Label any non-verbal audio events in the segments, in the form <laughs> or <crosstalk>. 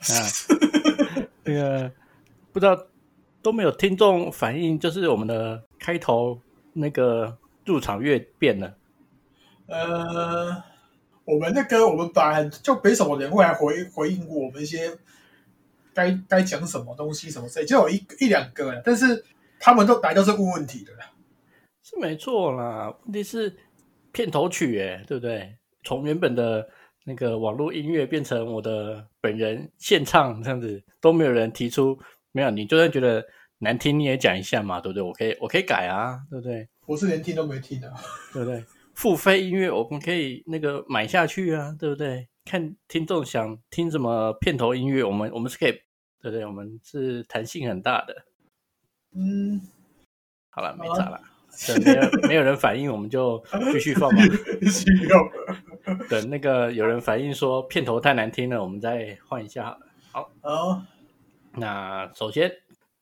<laughs> 那那个不知道都没有听众反映，就是我们的开头那个入场乐变了。呃，我们那个我们本来就没什么人会来回回应过我们一些该该讲什么东西什么之类，就有一一两个了，但是他们都来都是问问题的啦。是没错啦，问题是片头曲哎，对不对？从原本的那个网络音乐变成我的本人现唱这样子，都没有人提出没有。你就算觉得难听，你也讲一下嘛，对不对？我可以我可以改啊，对不对？我是连听都没听的，<laughs> 对不对？付费音乐我们可以那个买下去啊，对不对？看听众想听什么片头音乐，我们我们是可以，对不对？我们是弹性很大的。嗯，好了，没啥了。没有没有人反应，我们就继续放吧。<laughs> 需要等那个有人反应说片头太难听了，我们再换一下好了。好，好，那首先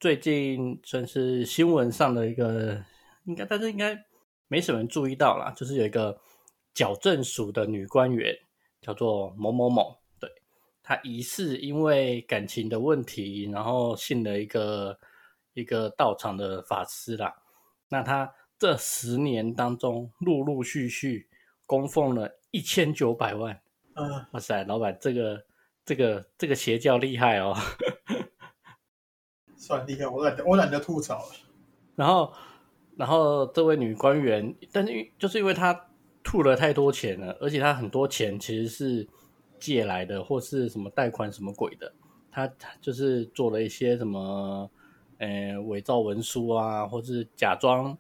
最近算是新闻上的一个，应该但是应该没什么人注意到啦，就是有一个矫正署的女官员叫做某某某，对，她疑似因为感情的问题，然后信了一个一个道场的法师啦，那他。这十年当中，陆陆续续供奉了一千九百万。嗯，哇塞，老板，这个这个这个邪教厉害哦！<laughs> 算厉害，我懒得我懒得吐槽了。然后，然后这位女官员，但是就是因为她吐了太多钱了，而且她很多钱其实是借来的，或是什么贷款什么鬼的，她就是做了一些什么，呃，伪造文书啊，或是假装。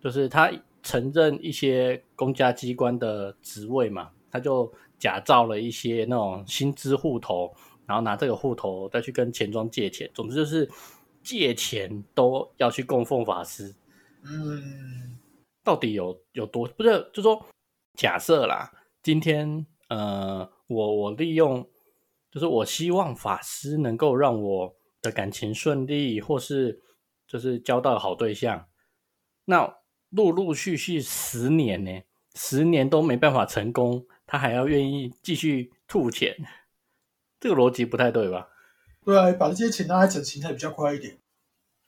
就是他承认一些公家机关的职位嘛，他就假造了一些那种薪资户头，然后拿这个户头再去跟钱庄借钱。总之就是借钱都要去供奉法师。嗯，到底有有多？不是，就说假设啦，今天呃，我我利用，就是我希望法师能够让我的感情顺利，或是就是交到好对象，那。陆陆续续十年呢，十年都没办法成功，他还要愿意继续吐钱，这个逻辑不太对吧？对啊，把这些钱拿来整形才比较快一点。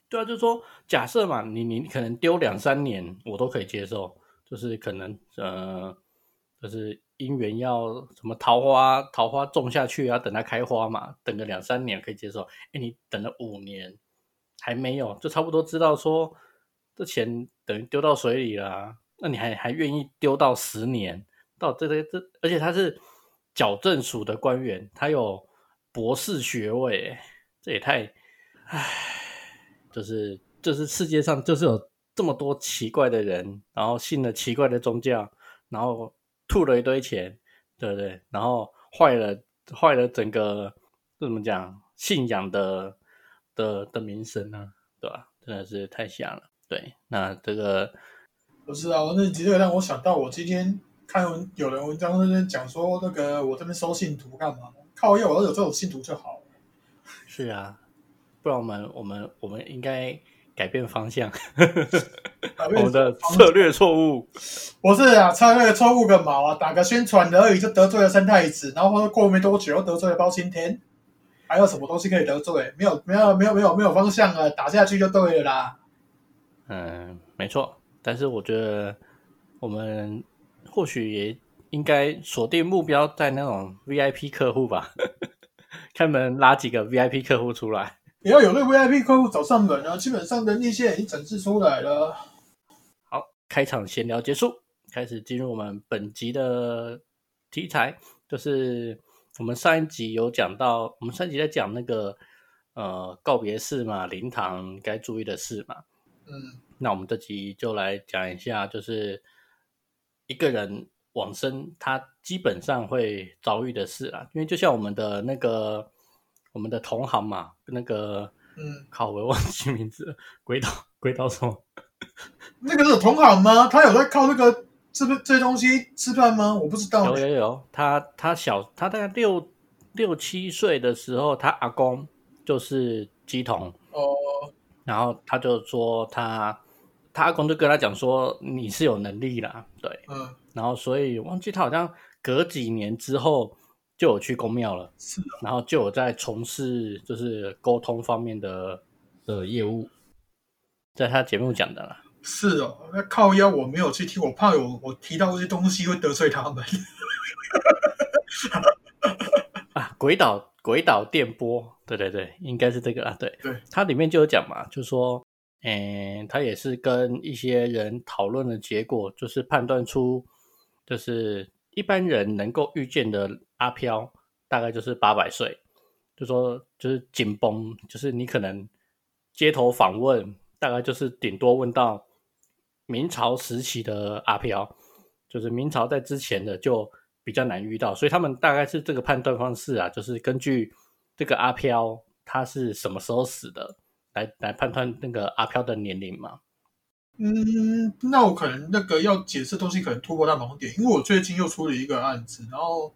对啊，就是说，假设嘛，你你可能丢两三年，我都可以接受，就是可能呃，就是姻缘要什么桃花桃花种下去啊，等它开花嘛，等个两三年可以接受。哎，你等了五年还没有，就差不多知道说。这钱等于丢到水里了，那你还还愿意丢到十年？到这这这，而且他是矫正署的官员，他有博士学位，这也太……唉，就是就是世界上就是有这么多奇怪的人，然后信了奇怪的宗教，然后吐了一堆钱，对不对？然后坏了坏了整个怎么讲信仰的的的名声呢？对吧？真的是太像了。对，那这个不是啊，那这个让我想到，我今天看有人文章那边讲说，那个我这边收信徒干嘛？靠，要我要有这种信徒就好了。是啊，不然我们我们我们应该改变方向，我们的策略错误。不是啊，策略错误个毛啊！打个宣传而已，就得罪了三太子，然后过没多久又得罪了包青天，还有什么东西可以得罪？没有，没有，没有，没有，没有方向啊！打下去就对了啦。嗯，没错，但是我觉得我们或许也应该锁定目标在那种 VIP 客户吧，<laughs> 开门拉几个 VIP 客户出来，也要有那 VIP 客户找上门啊。基本上的力线已经展示出来了。好，开场闲聊结束，开始进入我们本集的题材，就是我们上一集有讲到，我们上一集在讲那个呃告别式嘛，灵堂该注意的事嘛。嗯，那我们这集就来讲一下，就是一个人往生，他基本上会遭遇的事啊。因为就像我们的那个我们的同行嘛，那个嗯，靠，我忘记名字了，鬼岛鬼岛什么？那个是同行吗？他有在靠那个这个这些东西吃饭吗？我不知道有。有有，他他小他大概六六七岁的时候，他阿公就是鸡童，哦，然后他就说他他阿公就跟他讲说你是有能力啦，对，嗯，然后所以忘记他好像隔几年之后就有去公庙了，是啊，然后就有在从事就是沟通方面的的业务，在他节目讲的啦。是哦。那靠腰我没有去听，我怕有我提到这些东西会得罪他们。<laughs> 啊，鬼岛鬼岛电波，对对对，应该是这个啊，对对，它里面就有讲嘛，就说，嗯，他也是跟一些人讨论的结果，就是判断出，就是一般人能够预见的阿飘，大概就是八百岁，就说就是紧绷，就是你可能街头访问，大概就是顶多问到明朝时期的阿飘，就是明朝在之前的就比较难遇到，所以他们大概是这个判断方式啊，就是根据这个阿飘他是什么时候死的，来来判断那个阿飘的年龄嘛。嗯，那我可能那个要解释东西可能突破他盲点，因为我最近又出了一个案子，然后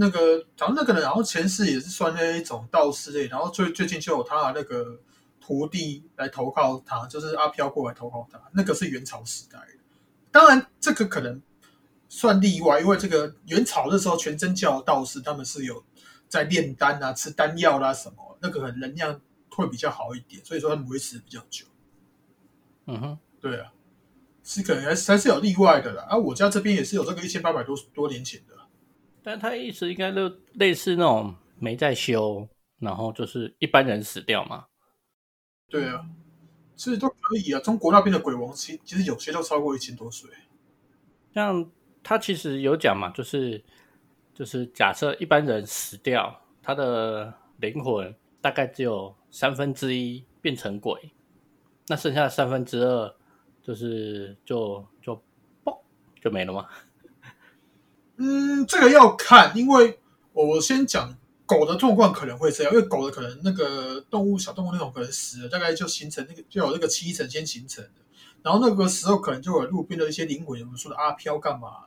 那个然后那个人，然后前世也是算那一种道士类，然后最最近就有他那个徒弟来投靠他，就是阿飘过来投靠他，那个是元朝时代的。当然，这个可能算例外，因为这个元朝的时候，全真教的道士他们是有在炼丹啊、吃丹药啦、什么，那个可能能量会比较好一点，所以说他们维持比较久。嗯哼，对啊，是可能还是还是有例外的啦。啊，我家这边也是有这个一千八百多多年前的。但他意思应该就类似那种没在修，然后就是一般人死掉嘛。对啊，其实都可以啊。中国那边的鬼王，其其实有些都超过一千多岁。像他其实有讲嘛，就是就是假设一般人死掉，他的灵魂大概只有三分之一变成鬼，那剩下的三分之二就是就就嘣就没了吗？嗯，这个要看，因为我先讲狗的状况可能会这样，因为狗的可能那个动物小动物那种可能死了，大概就形成那个就有那个七层先形成的，然后那个时候可能就有路边的一些灵魂，我们说的阿飘干嘛？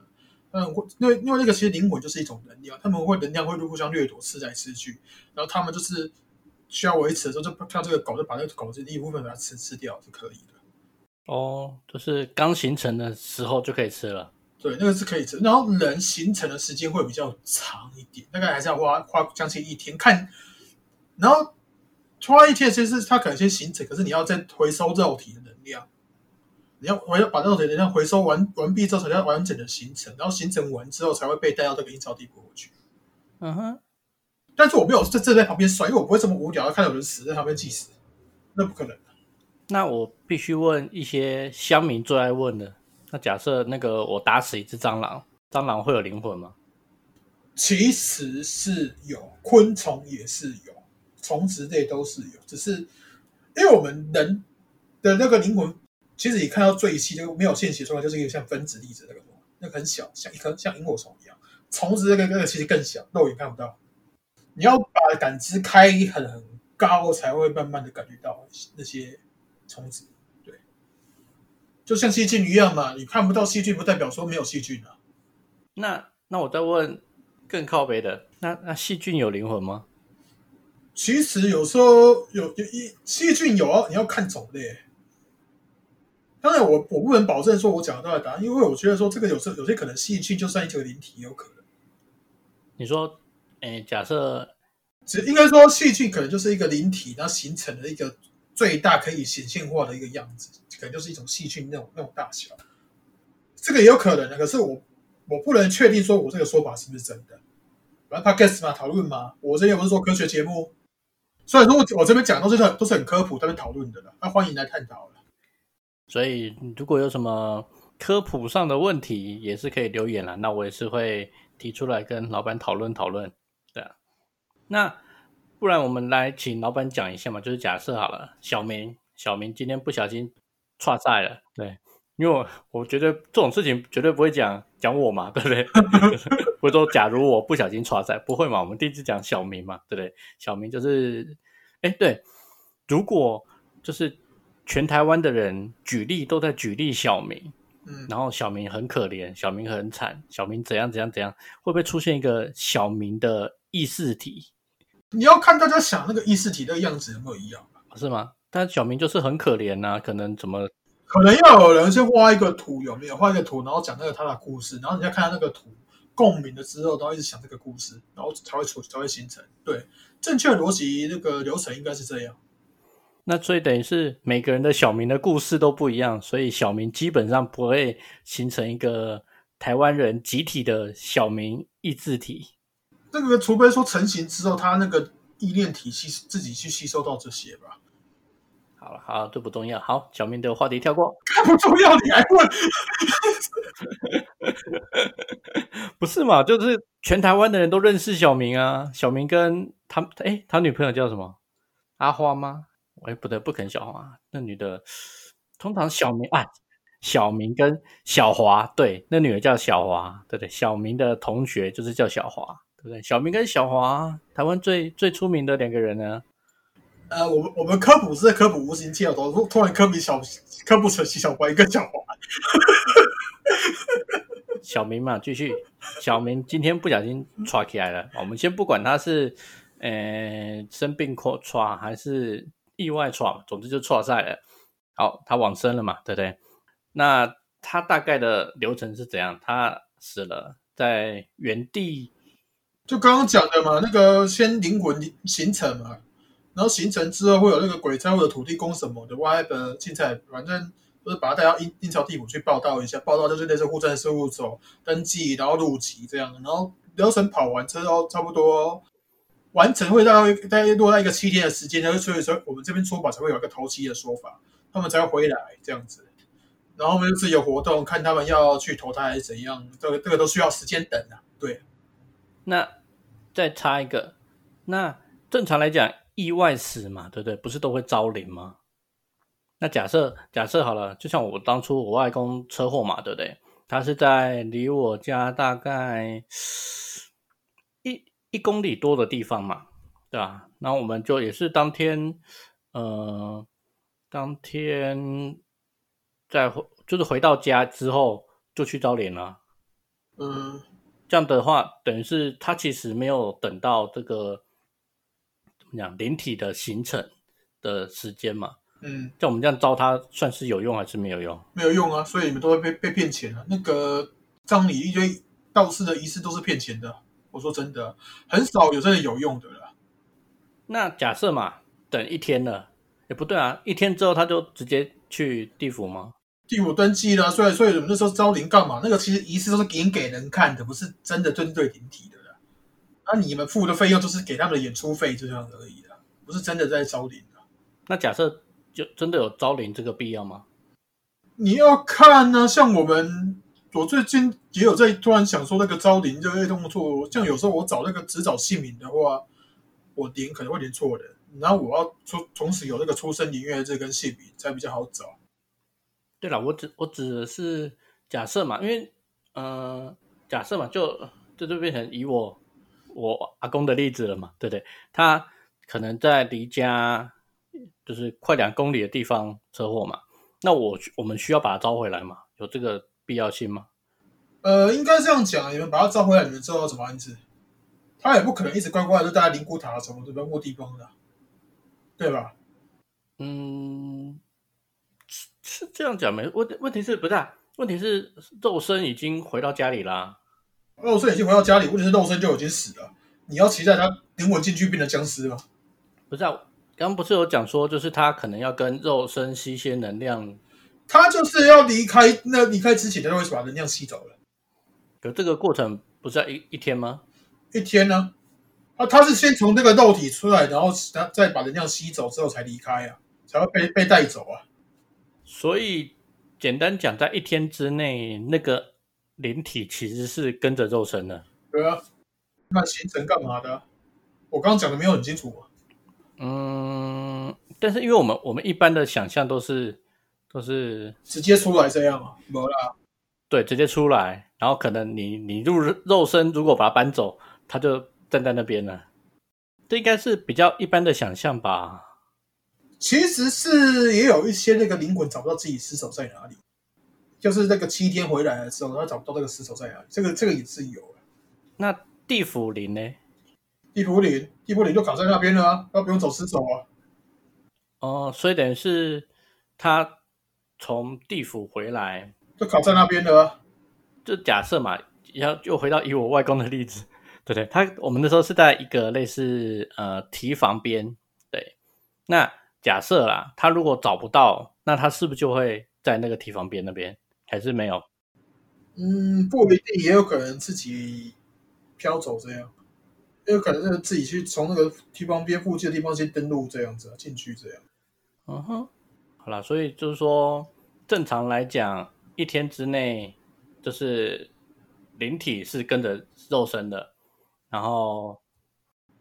嗯，因为因为那个其实灵魂就是一种能量，他们会能量会互相掠夺，吃来吃去，然后他们就是需要维持的时候，就看这个狗就把那个狗的一部分把它吃吃掉就可以了。哦，就是刚形成的时候就可以吃了。对，那个是可以吃。然后人形成的时间会比较长一点，大概还是要花花将近一天看。然后花一天，其实它可能先形成，可是你要再回收肉体的能量，你要我要把肉体的能量回收完完毕之后，才要完整的形成，然后形成完之后才会被带到这个阴曹地府去。嗯哼，但是我没有在站在旁边摔，因为我不会这么无聊，要看到有人死在旁边祭死，那不可能。那我必须问一些乡民最爱问的。那假设那个我打死一只蟑螂，蟑螂会有灵魂吗？其实是有，昆虫也是有，虫子类都是有，只是因为我们人的那个灵魂，其实你看到最细就没有现写出来，就是一个像分子粒子那个那个很小，像一颗像萤火虫一样。虫子那个那个其实更小，肉眼看不到。你要把感知开很高，才会慢慢的感觉到那些虫子。对，就像细菌一样嘛，你看不到细菌，不代表说没有细菌啊。那那我再问更靠北的，那那细菌有灵魂吗？其实有时候有有一细菌有啊，你要看种类。当然我，我不能保证说我讲到的答案，因为我觉得说这个有时候有些可能细菌就算一个灵体也有可能。你说，诶，假设只应该说细菌可能就是一个灵体，然后形成了一个最大可以显现化的一个样子，可能就是一种细菌那种那种大小。这个也有可能的，可是我我不能确定说我这个说法是不是真的。反正 podcast 嘛，讨论嘛，我这边不是做科学节目，虽然说我我这边讲都是很都是很科普，但是讨论的了，那欢迎来探讨了。所以如果有什么科普上的问题，也是可以留言啦。那我也是会提出来跟老板讨论讨论。对啊，那不然我们来请老板讲一下嘛，就是假设好了，小明小明今天不小心岔赛了，对，因为我我觉得这种事情绝对不会讲讲我嘛，<laughs> 对不对？不是说假如我不小心错赛，不会嘛？我们第一次讲小明嘛，对不对？小明就是，哎，对，如果就是全台湾的人举例都在举例小明，嗯，然后小明很可怜，小明很惨，小明怎样怎样怎样，会不会出现一个小明的意识体？你要看大家想那个意识体的样子有没有一样吧？是吗？但小明就是很可怜呐、可能怎么可能要有人先画一个图，有没有画一个图，然后讲那个他的故事，然后你再看他那个图共鸣了之后，然后一直想这个故事，然后才会出才会形成。对，正确的逻辑那个流程应该是这样。那所以等于是每个人的小明的故事都不一样，所以小明基本上不会形成一个台湾人集体的小明意志体。那个除非说成型之后，他那个意念体系自己去吸收到这些吧。好了，好，这不重要。好，小明的话题跳过。<laughs> 不重要，你还问？<laughs> 不是嘛？就是全台湾的人都认识小明啊。小明跟他，哎，他女朋友叫什么？阿花吗？哎，不对，不可能小花。那女的，通常小明啊，小明跟小华，对，那女的叫小华，对不对？小明的同学就是叫小华，对不对？小明跟小华，台湾最最出名的两个人呢。呃，我们我们科普是在科普无形界头，突然科比小科普成小白跟小华。<laughs> 小明嘛，继续。小明今天不小心抓起来了，我们先不管他是呃生病或抓还是意外抓，总之就抓赛了。好，他往生了嘛，对不对？那他大概的流程是怎样？他死了，在原地就刚刚讲的嘛，那个先灵魂形成嘛，然后形成之后会有那个鬼差或者土地公什么的，whatever，竞赛，反正就是把它带到阴阴曹地府去报道一下，报道就是类似户政事务所登记，然后入籍这样，然后流程跑完之后，差不多完成会大概大概落在一个七天的时间，然后所以说我们这边说法才会有一个头七的说法，他们才会回来这样子。然后我们就是有活动，看他们要去投胎还是怎样，这个这个都需要时间等啊。对，那再插一个，那正常来讲，意外死嘛，对不对？不是都会招灵吗？那假设假设好了，就像我当初我外公车祸嘛，对不对？他是在离我家大概一一公里多的地方嘛，对吧？然后我们就也是当天，呃，当天在就是回到家之后就去招灵了。嗯。这样的话，等于是他其实没有等到这个怎么讲灵体的形成的时间嘛。嗯，像我们这样招他，算是有用还是没有用？没有用啊，所以你们都会被被骗钱啊。那个葬礼一堆道士的仪式都是骗钱的。我说真的，很少有真的有用的了。那假设嘛，等一天了，也不对啊，一天之后他就直接去地府吗？地府登记了，所以所以我们那时候招灵干嘛？那个其实仪式都是演给人看的，不是真的针对灵体的啦。那、你们付的费用就是给他们的演出费这样而已啦，不是真的在招灵的。那假设就真的有招灵这个必要吗？你要看呢、像我们，我最近也有在突然想说那个招灵这个动作，像有时候我找那个只找姓名的话，我连可能会连错人，然后我要出同时有那个出生年月日跟姓名才比较好找。对了，我指我指的是假设嘛，因为呃，假设嘛，就这就变成以我我阿公的例子了嘛，对不对？他可能在离家就是快两公里的地方车祸嘛，那我我们需要把他招回来嘛？有这个必要性吗？呃，应该这样讲，你们把他招回来，你们知道要怎么安置？他也不可能一直乖乖的就待在灵骨塔什么的人物地方的，对吧？嗯，是是这样讲没？问问题是不是、啊？问题是肉身已经回到家里啦。肉身已经回到家里，问题是肉身就已经死了，你要期待他灵魂进去变成僵尸吗？不是啊，刚刚不是有讲说，就是他可能要跟肉身吸些能量，他就是要离开，那离开之前，他会把能量吸走了。可这个过程不是要一一天吗？一天呢？啊，他是先从这个肉体出来，然后他再把能量吸走之后才离开啊，才会被被带走啊。所以简单讲，在一天之内，那个灵体其实是跟着肉身的。对啊，那行程干嘛的啊？我刚刚讲的没有很清楚吗。嗯，但是因为我们我们一般的想象都是都是直接出来这样啊，没啦。对直接出来，然后可能你你入肉身如果把它搬走，它就站在那边了。这应该是比较一般的想象吧。其实是也有一些那个灵魂找不到自己尸首在哪里，就是那个七天回来的时候，他找不到那个尸首在哪里，这个这个也是有的。那地府灵呢？地府灵，地府灵就卡在那边了啊，他不用走尸首啊。哦，所以等于是他从地府回来，就卡在那边了啊。就假设嘛，要又回到以我外公的例子，<laughs> 对不对？他我们那时候是在一个类似呃提防边，对，那。假设啦，他如果找不到，那他是不是就会在那个提防边那边？还是没有？嗯，不一定，也有可能自己飘走这样，也有可能是自己去从那个提防边附近的地方先登陆这样子进去这样。嗯哼，好了，所以就是说，正常来讲，一天之内就是灵体是跟着肉身的，然后。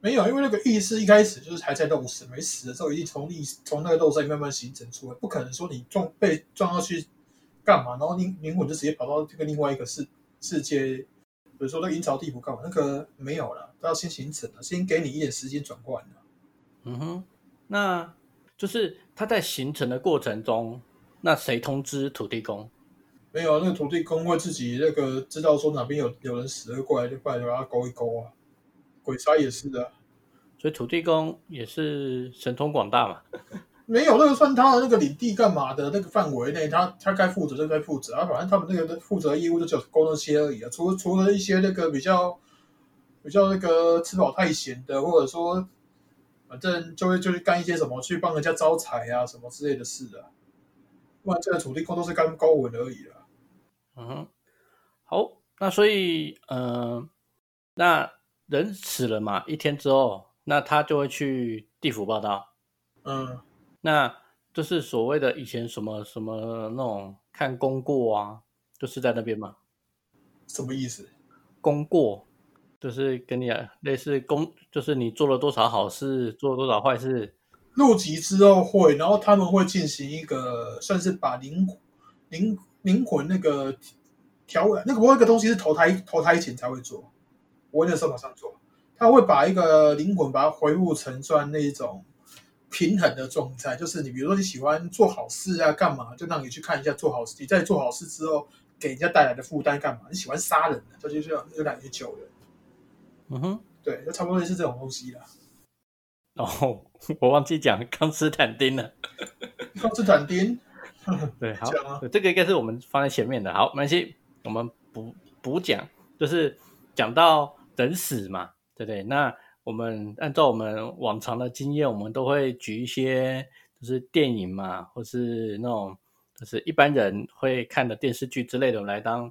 没有，因为那个意识一开始就是还在肉身，没死的时候已经从意从那个肉身慢慢形成出来，不可能说你撞被撞到去干嘛，然后灵灵魂就直接跑到这个另外一个世世界，比如说那个阴曹地府干嘛？那个没有了，都要先形成了，先给你一点时间转换的。嗯哼，那就是它在形成的过程中，那谁通知土地公？没有，那个土地公会自己那个知道说哪边有有人死了，过来就过来把它勾一勾啊。鬼差也是的，所以土地公也是神通广大嘛。<laughs> 没有那个算他的那个领地干嘛的那个范围内，他他该负责就该负责啊。反正他们那个负责义务就只有勾那些而已啊。除除了一些那个比较比较那个吃饱太闲的，或者说反正就会就是干一些什么去帮人家招财啊什么之类的事啊。不然这个土地公都是干高文而已了。嗯，好，那所以嗯，那。人死了嘛，一天之后，那他就会去地府报道。嗯，那就是所谓的以前什么什么那种看功过啊，就是在那边嘛。什么意思？功过就是跟你类似功，就是你做了多少好事，做了多少坏事。入籍之后会，然后他们会进行一个算是把灵灵灵魂那个调那个我有个东西是投胎投胎前才会做。我那时候马上做，他会把一个灵魂把它恢复成算那一种平衡的状态，就是你比如说你喜欢做好事啊，干嘛就让你去看一下做好事，你在做好事之后给人家带来的负担干嘛？你喜欢杀人的，这就是有两年久的，嗯哼，对，就差不多是这种东西了。哦，<laughs> 我忘记讲康斯坦丁了，康斯坦丁，对，好，<laughs> 这个应该是我们放在前面的，好，没关系，我们补补讲，就是讲到。人死嘛，对不对？那我们按照我们往常的经验，我们都会举一些就是电影嘛，或是那种就是一般人会看的电视剧之类的来当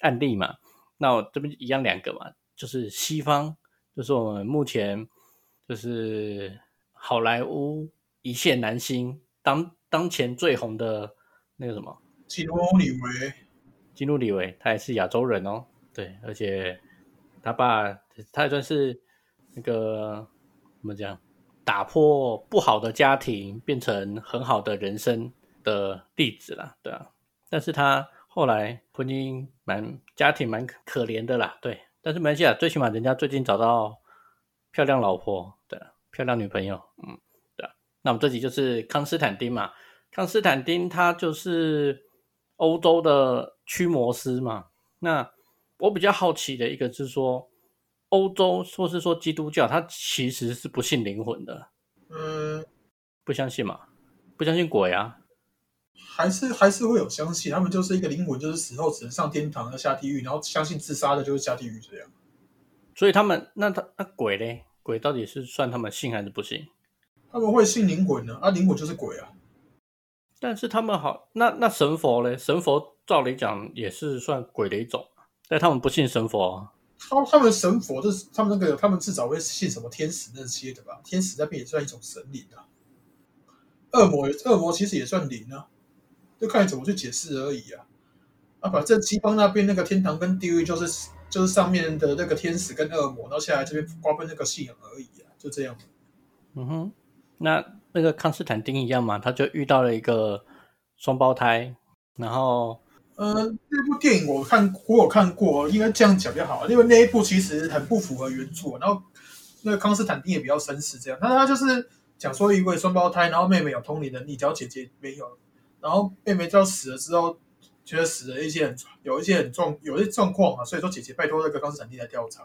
案例嘛。那我这边一样两个嘛，就是西方，就是我们目前就是好莱坞一线男星当当前最红的那个什么基努里维，基努里维，他也是亚洲人哦，对，而且。他爸，他也算是那个怎么讲，打破不好的家庭变成很好的人生的例子啦，对啊。但是他后来婚姻蛮家庭蛮可怜的啦，对。但是没关系啊，最起码人家最近找到漂亮老婆，对，漂亮女朋友，嗯，对啊。那我们这集就是康斯坦丁嘛，康斯坦丁他就是欧洲的驱魔师嘛，那。我比较好奇的一个是说，欧洲或是说基督教，它其实是不信灵魂的，嗯，不相信嘛，不相信鬼啊，还是还是会有相信，他们就是一个灵魂，就是死后只能上天堂，要下地狱，然后相信自杀的就是下地狱这样。所以他们那他那鬼嘞，鬼到底是算他们信还是不信？他们会信灵魂呢，啊，灵魂就是鬼啊。但是他们好，那那神佛嘞，神佛照理讲也是算鬼的一种。但他们不信神佛，他他们神佛就是他们那个，他们至少会信什么天使那些的吧？天使那边也算一种神灵啊。恶魔，恶魔其实也算灵啊，就看你怎么去解释而已啊。啊，反正西方那边那个天堂跟地狱就是就是上面的那个天使跟恶魔，然后下来这边瓜分那个信仰而已啊，就这样。嗯哼，那那个康斯坦丁一样嘛，他就遇到了一个双胞胎，然后。呃，那部电影我看，我有看过，应该这样讲比较好，因为那一部其实很不符合原著，然后那个康斯坦丁也比较绅士，这样，那他就是讲说一位双胞胎，然后妹妹有通灵能力，只要姐姐没有，然后妹妹要死了之后，觉得死了一些很有一些很状有一些状况啊，所以说姐姐拜托那个康斯坦丁来调查。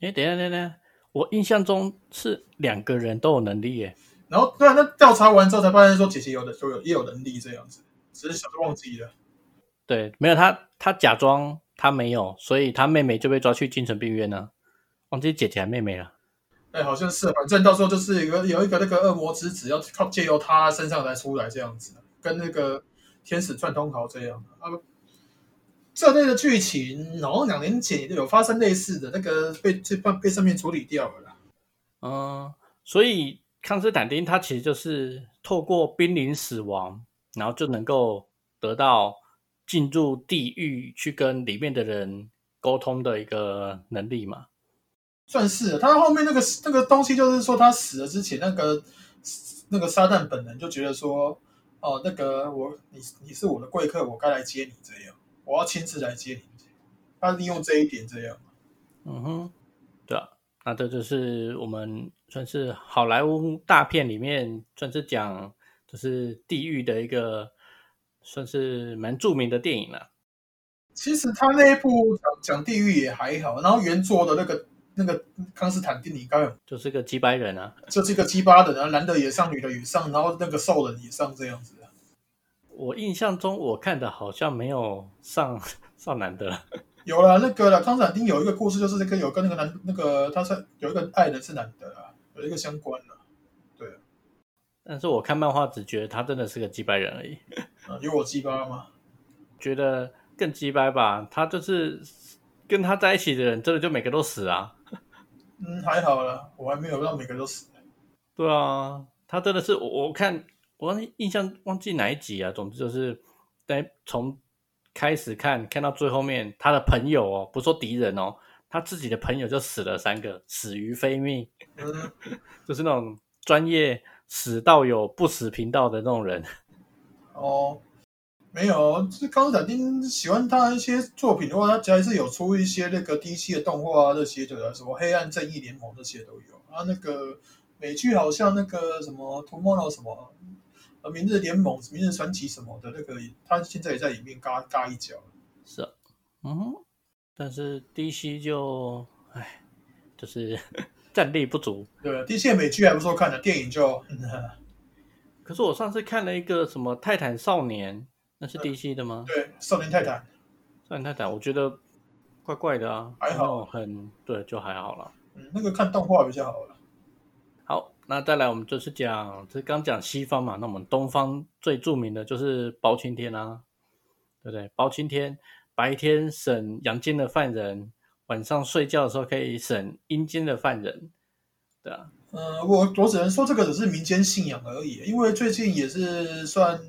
哎，等一下，等一下，我印象中是两个人都有能力耶。然后对啊，那调查完之后才发现说姐姐有的都有也有能力这样子，只是小时候忘记了。对，没有他，他假装他没有，所以他妹妹就被抓去精神病院了。忘记姐姐还妹妹了。哎，好像是，反正到时候就是一个有一个那个恶魔之子要靠借由他身上来出来这样子，跟那个天使串通好这样啊。这类的剧情，好像两年前有发生类似的那个被这被被上面处理掉了啦。嗯，所以康斯坦丁他其实就是透过濒临死亡，然后就能够得到。进入地狱去跟里面的人沟通的一个能力嘛，算是。他后面那个那个东西，就是说他死了之前，那个那个撒旦本人就觉得说，哦，那个我你你是我的贵客，我该来接你这样，我要亲自来接你。他利用这一点这样。嗯哼，对啊，那这就是我们算是好莱坞大片里面算是讲就是地狱的一个。算是蛮著名的电影了。其实他那一部讲讲地狱也还好，然后原作的那个那个康斯坦丁尼刚就是个鸡巴人啊，就是一个鸡巴的，然后男的也上，女的也上，然后那个兽人也上这样子。我印象中我看的好像没有上 <laughs> 上男的，有了那个了。康斯坦丁有一个故事，就是这个有跟那个男那个他是有一个爱人是男的啊，有一个相关的。但是我看漫画只觉得他真的是个鸡掰人而已。<laughs> 有我鸡掰吗？觉得更鸡掰吧。他就是跟他在一起的人，真的就每个都死啊。<laughs> 嗯，还好了，我还没有让每个都死。对啊，他真的是我我看我印象忘记哪一集啊。总之就是在从开始看看到最后面，他的朋友哦，不说敌人哦，他自己的朋友就死了三个，死于非命。嗯，<laughs> 就是那种专业。死到有不死频道的那种人哦，没有，是康斯坦丁喜欢他一些作品的话，他还是有出一些那个 DC 的动画啊，这些的什么黑暗正义联盟这些都有啊。那个美剧好像那个什么 Tomorrow 什么呃明日联盟、明日传奇什么的那个，他现在也在里面嘎嘎一脚。是啊，嗯，但是 DC 就唉，就是。战力不足，对，DC 美剧还不错看的，电影就。<laughs> 可是我上次看了一个什么《泰坦少年》，那是 DC 的吗？对，少年泰坦。少年泰坦，我觉得怪怪的啊。还好，很对，就还好了。嗯，那个看动画比较好了。好，那再来，我们就是讲，这刚讲西方嘛，那我们东方最著名的就是包青天啊，对不对？包青天白天审阳间的犯人。晚上睡觉的时候可以审阴间的犯人，对啊。嗯，我我只能说这个只是民间信仰而已，因为最近也是算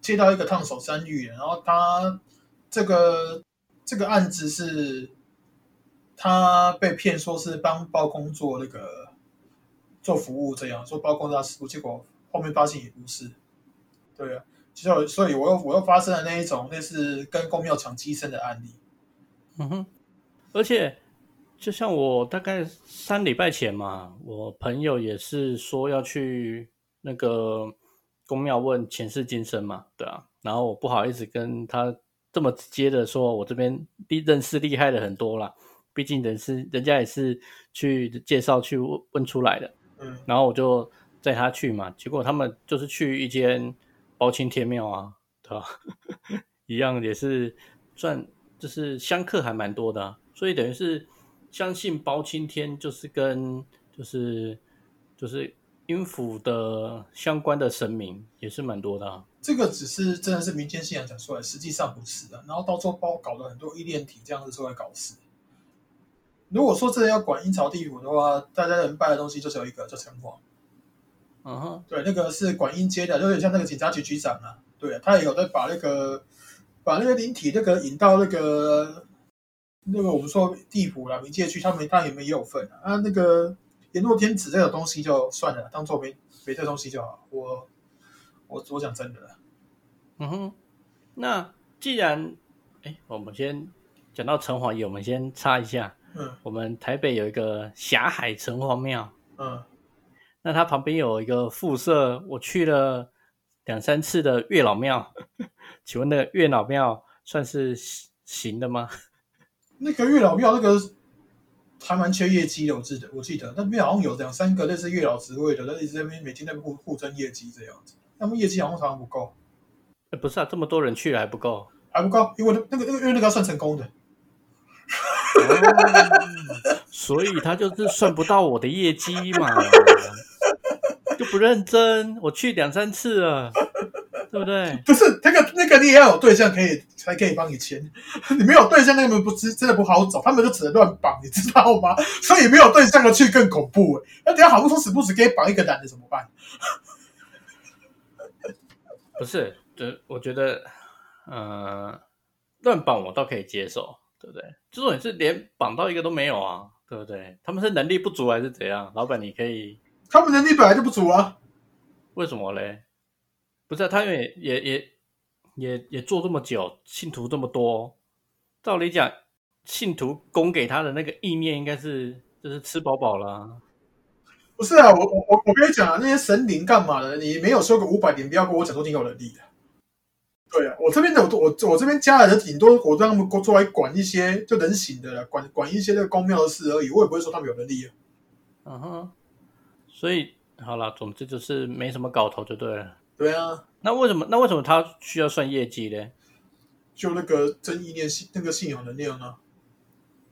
接到一个烫手山芋，然后他这个这个案子是他被骗说是帮包工做那个做服务，这样说包工他师傅，结果后面发现也不是。对啊，其实所以我又我又发生了那一种类似跟公庙抢鸡生的案例。嗯哼。而且，就像我大概三礼拜前嘛，我朋友也是说要去那个公庙问前世今生嘛，对啊。然后我不好意思跟他这么直接的说，我这边厉认识厉害的很多啦，毕竟人是人家也是去介绍去问出来的。嗯。然后我就带他去嘛，结果他们就是去一间包青天庙啊，对吧？<laughs> 一样也是赚，就是香客还蛮多的。所以等于是相信包青天就是跟就是就是音符的相关的神明也是蛮多的啊。这个只是真的是民间信仰讲出来，实际上不是的。然后到时候包搞了很多依恋体这样子出来搞事。如果说真的要管阴曹地府的话，大家能拜的东西就是有一个叫城隍。嗯哼，对，那个是管阴阶的，有点像那个警察局局长啊。对，他也有在把那个把那个灵体那个引到那个。那个我们说地府啦、冥界去，他们当然也有份啊。啊，那个阎罗天子这种东西就算了，当做没没这东西就好。我我我讲真的，嗯哼。那既然哎，我们先讲到城隍爷，我们先插一下。嗯我们台北有一个霞海城隍庙，嗯，那它旁边有一个附设，我去了两三次的月老庙。<laughs> 请问那个月老庙算是行行的吗？那个月老庙那个还蛮缺业绩的，我记得我记得那边好像有两三个类似月老职位的，但是这边每天在互互争业绩这样子，他们业绩好像常常不够，呃不是啊，这么多人去了还不够。还不够，因为那个那个因为那个要算成功的，哦所以他就是算不到我的业绩嘛，就不认真。我去两三次了，对不对？不是那个那个你也要有对象可以才可以帮你签，<laughs> 你没有对象那个不知真的不好找，他们就只能乱绑，你知道吗？<laughs> 所以没有对象的去更恐怖哎，那等下好不说死不死给你绑一个男的怎么办？<laughs> 不是，就我觉得，呃，乱绑我倒可以接受，对不对？这种也是连绑到一个都没有啊，对不对？他们是能力不足还是怎样？老板，你可以他们能力本来就不足啊，为什么嘞？不是、啊，他也也也也也做这么久，信徒这么多，照理讲，信徒供给他的那个意念应该是就是吃饱饱了啊、不是啊，我我我我跟你讲啊，那些神灵干嘛的？你没有修个五百年，不要跟我讲说你有能力的。对啊，我这边的我我我这边加的顶多我让他们做来管一些就人形的了，管管一些那个公庙的事而已，我也不会说他们有能力啊。嗯哼，所以好了，总之就是没什么搞头就对了。对啊，那为什么那为什么他需要算业绩嘞？就那个真意念信那个信仰能量啊，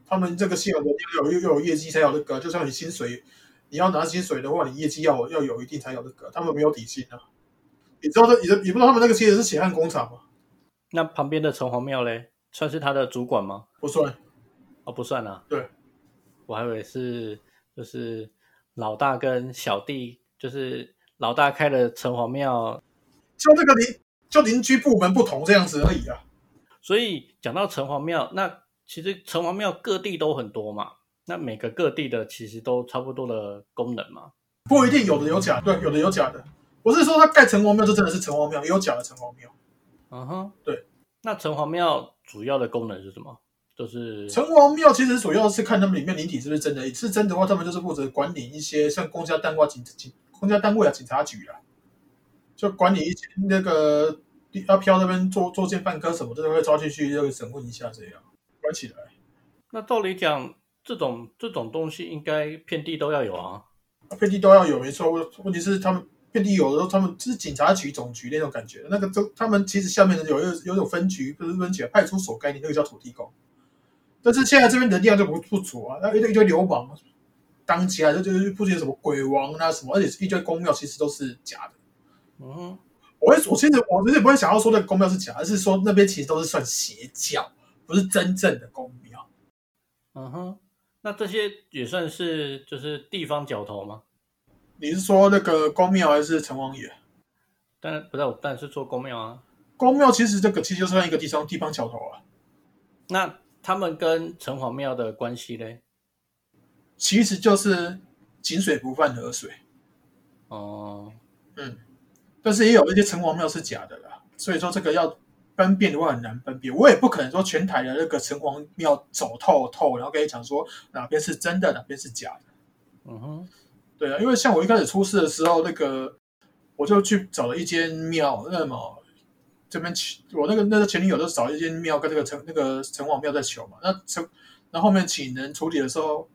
他们这个信仰能量要有要有业绩才有那个，就像你薪水，你要拿薪水的话，你业绩要有要有一定才有那个，他们没有底薪啊。你知道这你你不知道他们那个其实是血汗工厂吗？那旁边的城隍庙嘞，算是他的主管吗？不算，哦，不算啊。对，我还以为是就是老大跟小弟，就是老大开了城隍庙，就这个邻就邻居部门不同这样子而已啊。所以讲到城隍庙，那其实城隍庙各地都很多嘛，那每个各地的其实都差不多的功能嘛。不一定有的有假，对，有的有假的。我是说他盖城隍庙就真的是城隍庙，也有假的城隍庙。嗯哼，对。那城隍庙主要的功能是什么？就是城隍庙其实主要是看他们里面灵体是不是真的，是真的话，他们就是负责管理一些像公家单位、警警公家单位啊、警察局啊，就管理一些那个阿飘那边做做奸犯科什么的，都会抓进去这个审问一下，这样关起来。那照理讲，这种这种东西应该遍地都要有啊。遍地都要有，没错。问题是他们遍地有的时候，他们就是警察局、总局那种感觉。那个都他们其实下面的有有有种分局，不是分局，派出所概念，那个叫土地公。但是现在这边能量就不不足啊，那一堆一堆流氓当家，就就是不仅什么鬼王啊什么，而且一堆公庙其实都是假的。嗯哼，我会我其实我其实不会想要说那个公庙是假，而是说那边其实都是算邪教，不是真正的公庙。嗯哼，那这些也算是就是地方角头吗？你是说那个公庙还是城隍爷？当然不是，我当然是做公庙啊。公庙其实这个其实就算一个地方地方桥头啊。那他们跟城隍庙的关系嘞？其实就是井水不犯河水，哦、嗯，但是也有一些城隍庙是假的啦，所以说这个要分辨的话很难分辨。我也不可能说全台的那个城隍庙走透透，然后跟你讲说哪边是真的，哪边是假的。嗯哼，对啊，因为像我一开始出事的时候，那个我就去找了一间庙，那么这边请我那个那个前女友都找一间庙跟这个城那个城隍庙在求嘛。那城那后面请人处理的时候，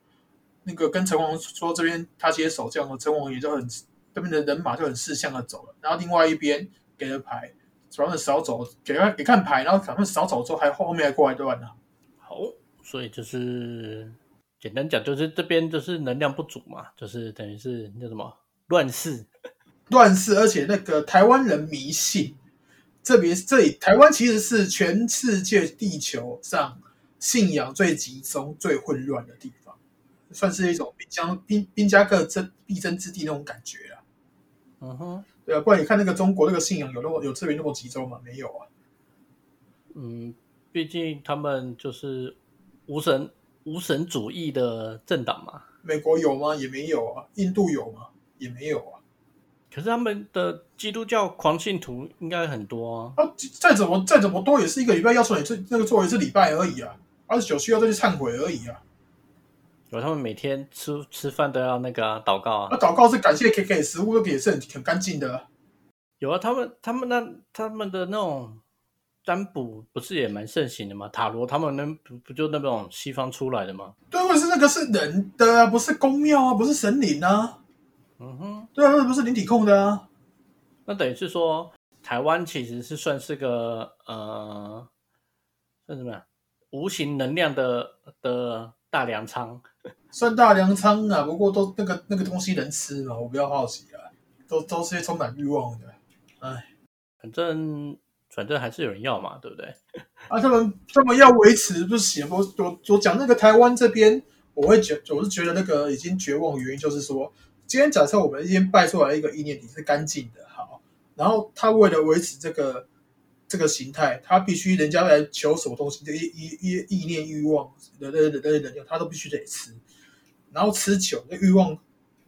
那个跟城隍说这边他接手，这样城隍也就很这边的人马就很识相的走了。然后另外一边给了牌，主要是少走，给他给看牌，然后把他们扫走之后，还后面还过来乱呢。好，所以就是简单讲，就是这边就是能量不足嘛，就是等于是那什么乱世。<laughs> 乱世，而且那个台湾人迷信，这边这里台湾其实是全世界地球上信仰最集中、最混乱的地方，算是一种兵将兵兵家各争必争之地那种感觉啊。嗯哼，对啊，不然你看那个中国那个信仰有那么有这边那么集中吗？没有啊。嗯，毕竟他们就是无神无神主义的政党嘛。美国有吗？也没有啊。印度有吗？也没有啊。可是他们的基督教狂信徒应该很多啊。啊，再怎么再怎么多，也是一个礼拜要做一次那个做一次礼拜而已啊，二十九需要再去忏悔而已啊。有他们每天吃吃饭都要那个啊祷告啊。那祷告是感谢 K K 食物，也是很很干净的啊。有啊，他们他们那他们的那种占卜不是也蛮盛行的吗？塔罗他们那不不就那种西方出来的吗？对，问题是那个是人的啊，不是公庙啊，不是神灵啊。嗯哼，对啊，那不是灵体控的啊。那等于是说，台湾其实是算是个呃，算什么呀？无形能量的的大粮仓。算大粮仓啊，不过都那个那个东西能吃吗？我比较好奇啊，都都是充满欲望的。哎，反正反正还是有人要嘛，对不对？啊，他们他们要维持不行。我我我讲那个台湾这边，我会觉我是觉得那个已经绝望原因就是说，今天假设我们今天拜出来一个意念体是干净的，好，然后他为了维持这个这个形态，他必须人家来求什么东西，这意意意意念欲望的的的的能量，他都必须得吃，然后吃久，那欲望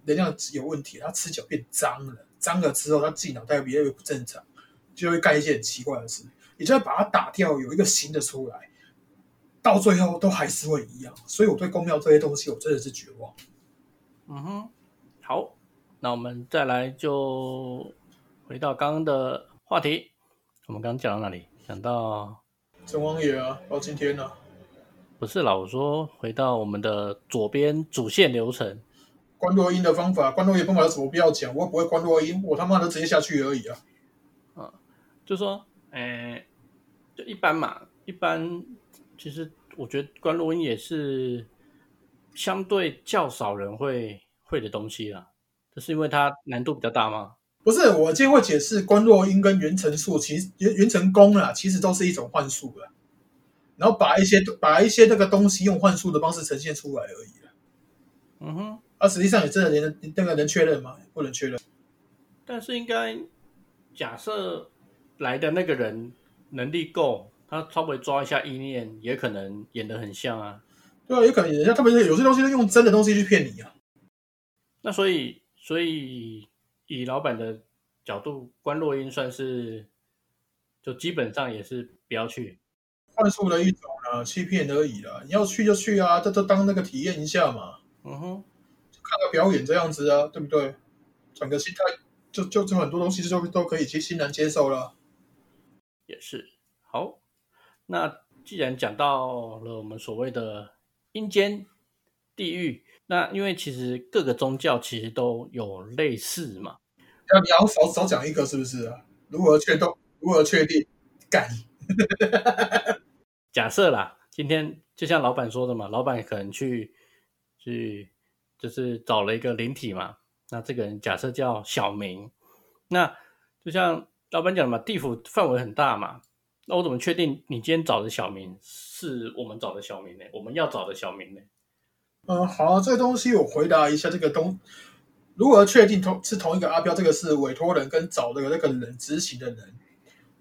能量有问题，他吃久变脏了，脏了之后，他自己脑袋越来越不正常，就会干一些很奇怪的事，你就要把它打掉，有一个新的出来，到最后都还是会一样，所以我对公庙这些东西，我真的是绝望。嗯哼，好，那我们再来就回到刚刚的话题，我们刚刚讲到哪里？讲到城隍爷啊，到今天呢、不是啦，我说回到我们的左边主线流程。关落音的方法，关落音方法有什么必要讲？我又不会关落音，我他妈的直接下去而已啊！就说，诶、就一般嘛，一般其实我觉得关录音也是相对较少人会会的东西啦。这是因为它难度比较大吗？不是，我今天会解释关落音跟元成术，其实元元成功啦，其实都是一种幻术啦。然后把一些把一些那个东西用幻术的方式呈现出来而已啦。嗯哼，啊，实际上也真的连那个能确认吗？不能确认。但是应该假设来的那个人能力够，他稍微抓一下意念，也可能演得很像啊。对啊，也可能人家特别是有些东西是用真的东西去骗你啊。那所以，所以以老板的角度，关落音算是就基本上也是不要去。幻术的一种啦，欺骗而已啦。你要去就去啊，这都当那个体验一下嘛，嗯哼，看个表演这样子啊，对不对？整个心态，就就就很多东西就都可以去欣然接受了。也是好。那既然讲到了我们所谓的阴间、地狱，那因为其实各个宗教其实都有类似嘛。那你要少少讲一个是不是啊？如何确定？如何确定？干，假设啦，今天就像老板说的嘛，老板可能去去就是找了一个灵体嘛，那这个人假设叫小明，那就像老板讲的嘛，地府范围很大嘛，那我怎么确定你今天找的小明是我们找的小明呢？我们要找的小明呢？嗯，好、这个东西我回答一下。这个东如何确定同是同一个阿标？这个是委托人跟找的那个人执行的人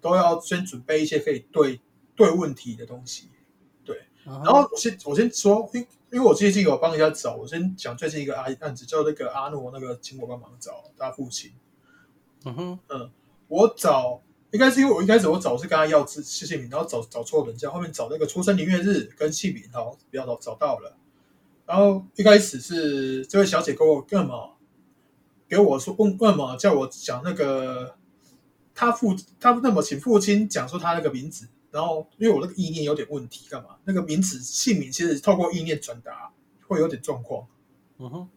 都要先准备一些可以对对问题的东西。对然后我先我先说，因因为我最近有帮人家找，我先讲最近一个案案子，叫那个阿诺，那个请我帮忙找他父亲。嗯哼，嗯我找应该是因为我一开始我找是跟他要字姓名，然后找找错人家，后面找那个出生年月日跟姓名，好比较找找到了。然后一开始是这位小姐跟我干嘛？给我说问问嘛，叫我讲那个他父他那么请父亲讲出他那个名字，然后因为我那个意念有点问题，干嘛？那个名字姓名其实透过意念转达会有点状况。嗯哼，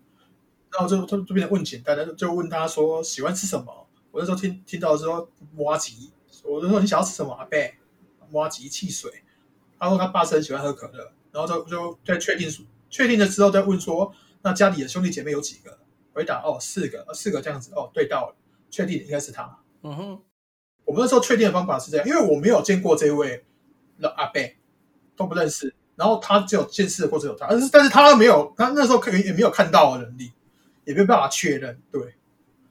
然后就就就变成问简单的，就问他说喜欢吃什么。我那时候听听到之后，麻吉，我就说你想要吃什么？阿贝，挖吉汽水。他说他爸是很喜欢喝可乐，然后就就在确定确定了之后再问说，那家里的兄弟姐妹有几个？回答哦四个，四个这样子哦，对到了，确定应该是他。嗯哼，我们那时候确定的方法是这样，因为我没有见过这位老阿贝，都不认识。然后他只有见识过只有他，但是但是他没有，他那时候可能也没有看到的能力，也没有办法确认。对，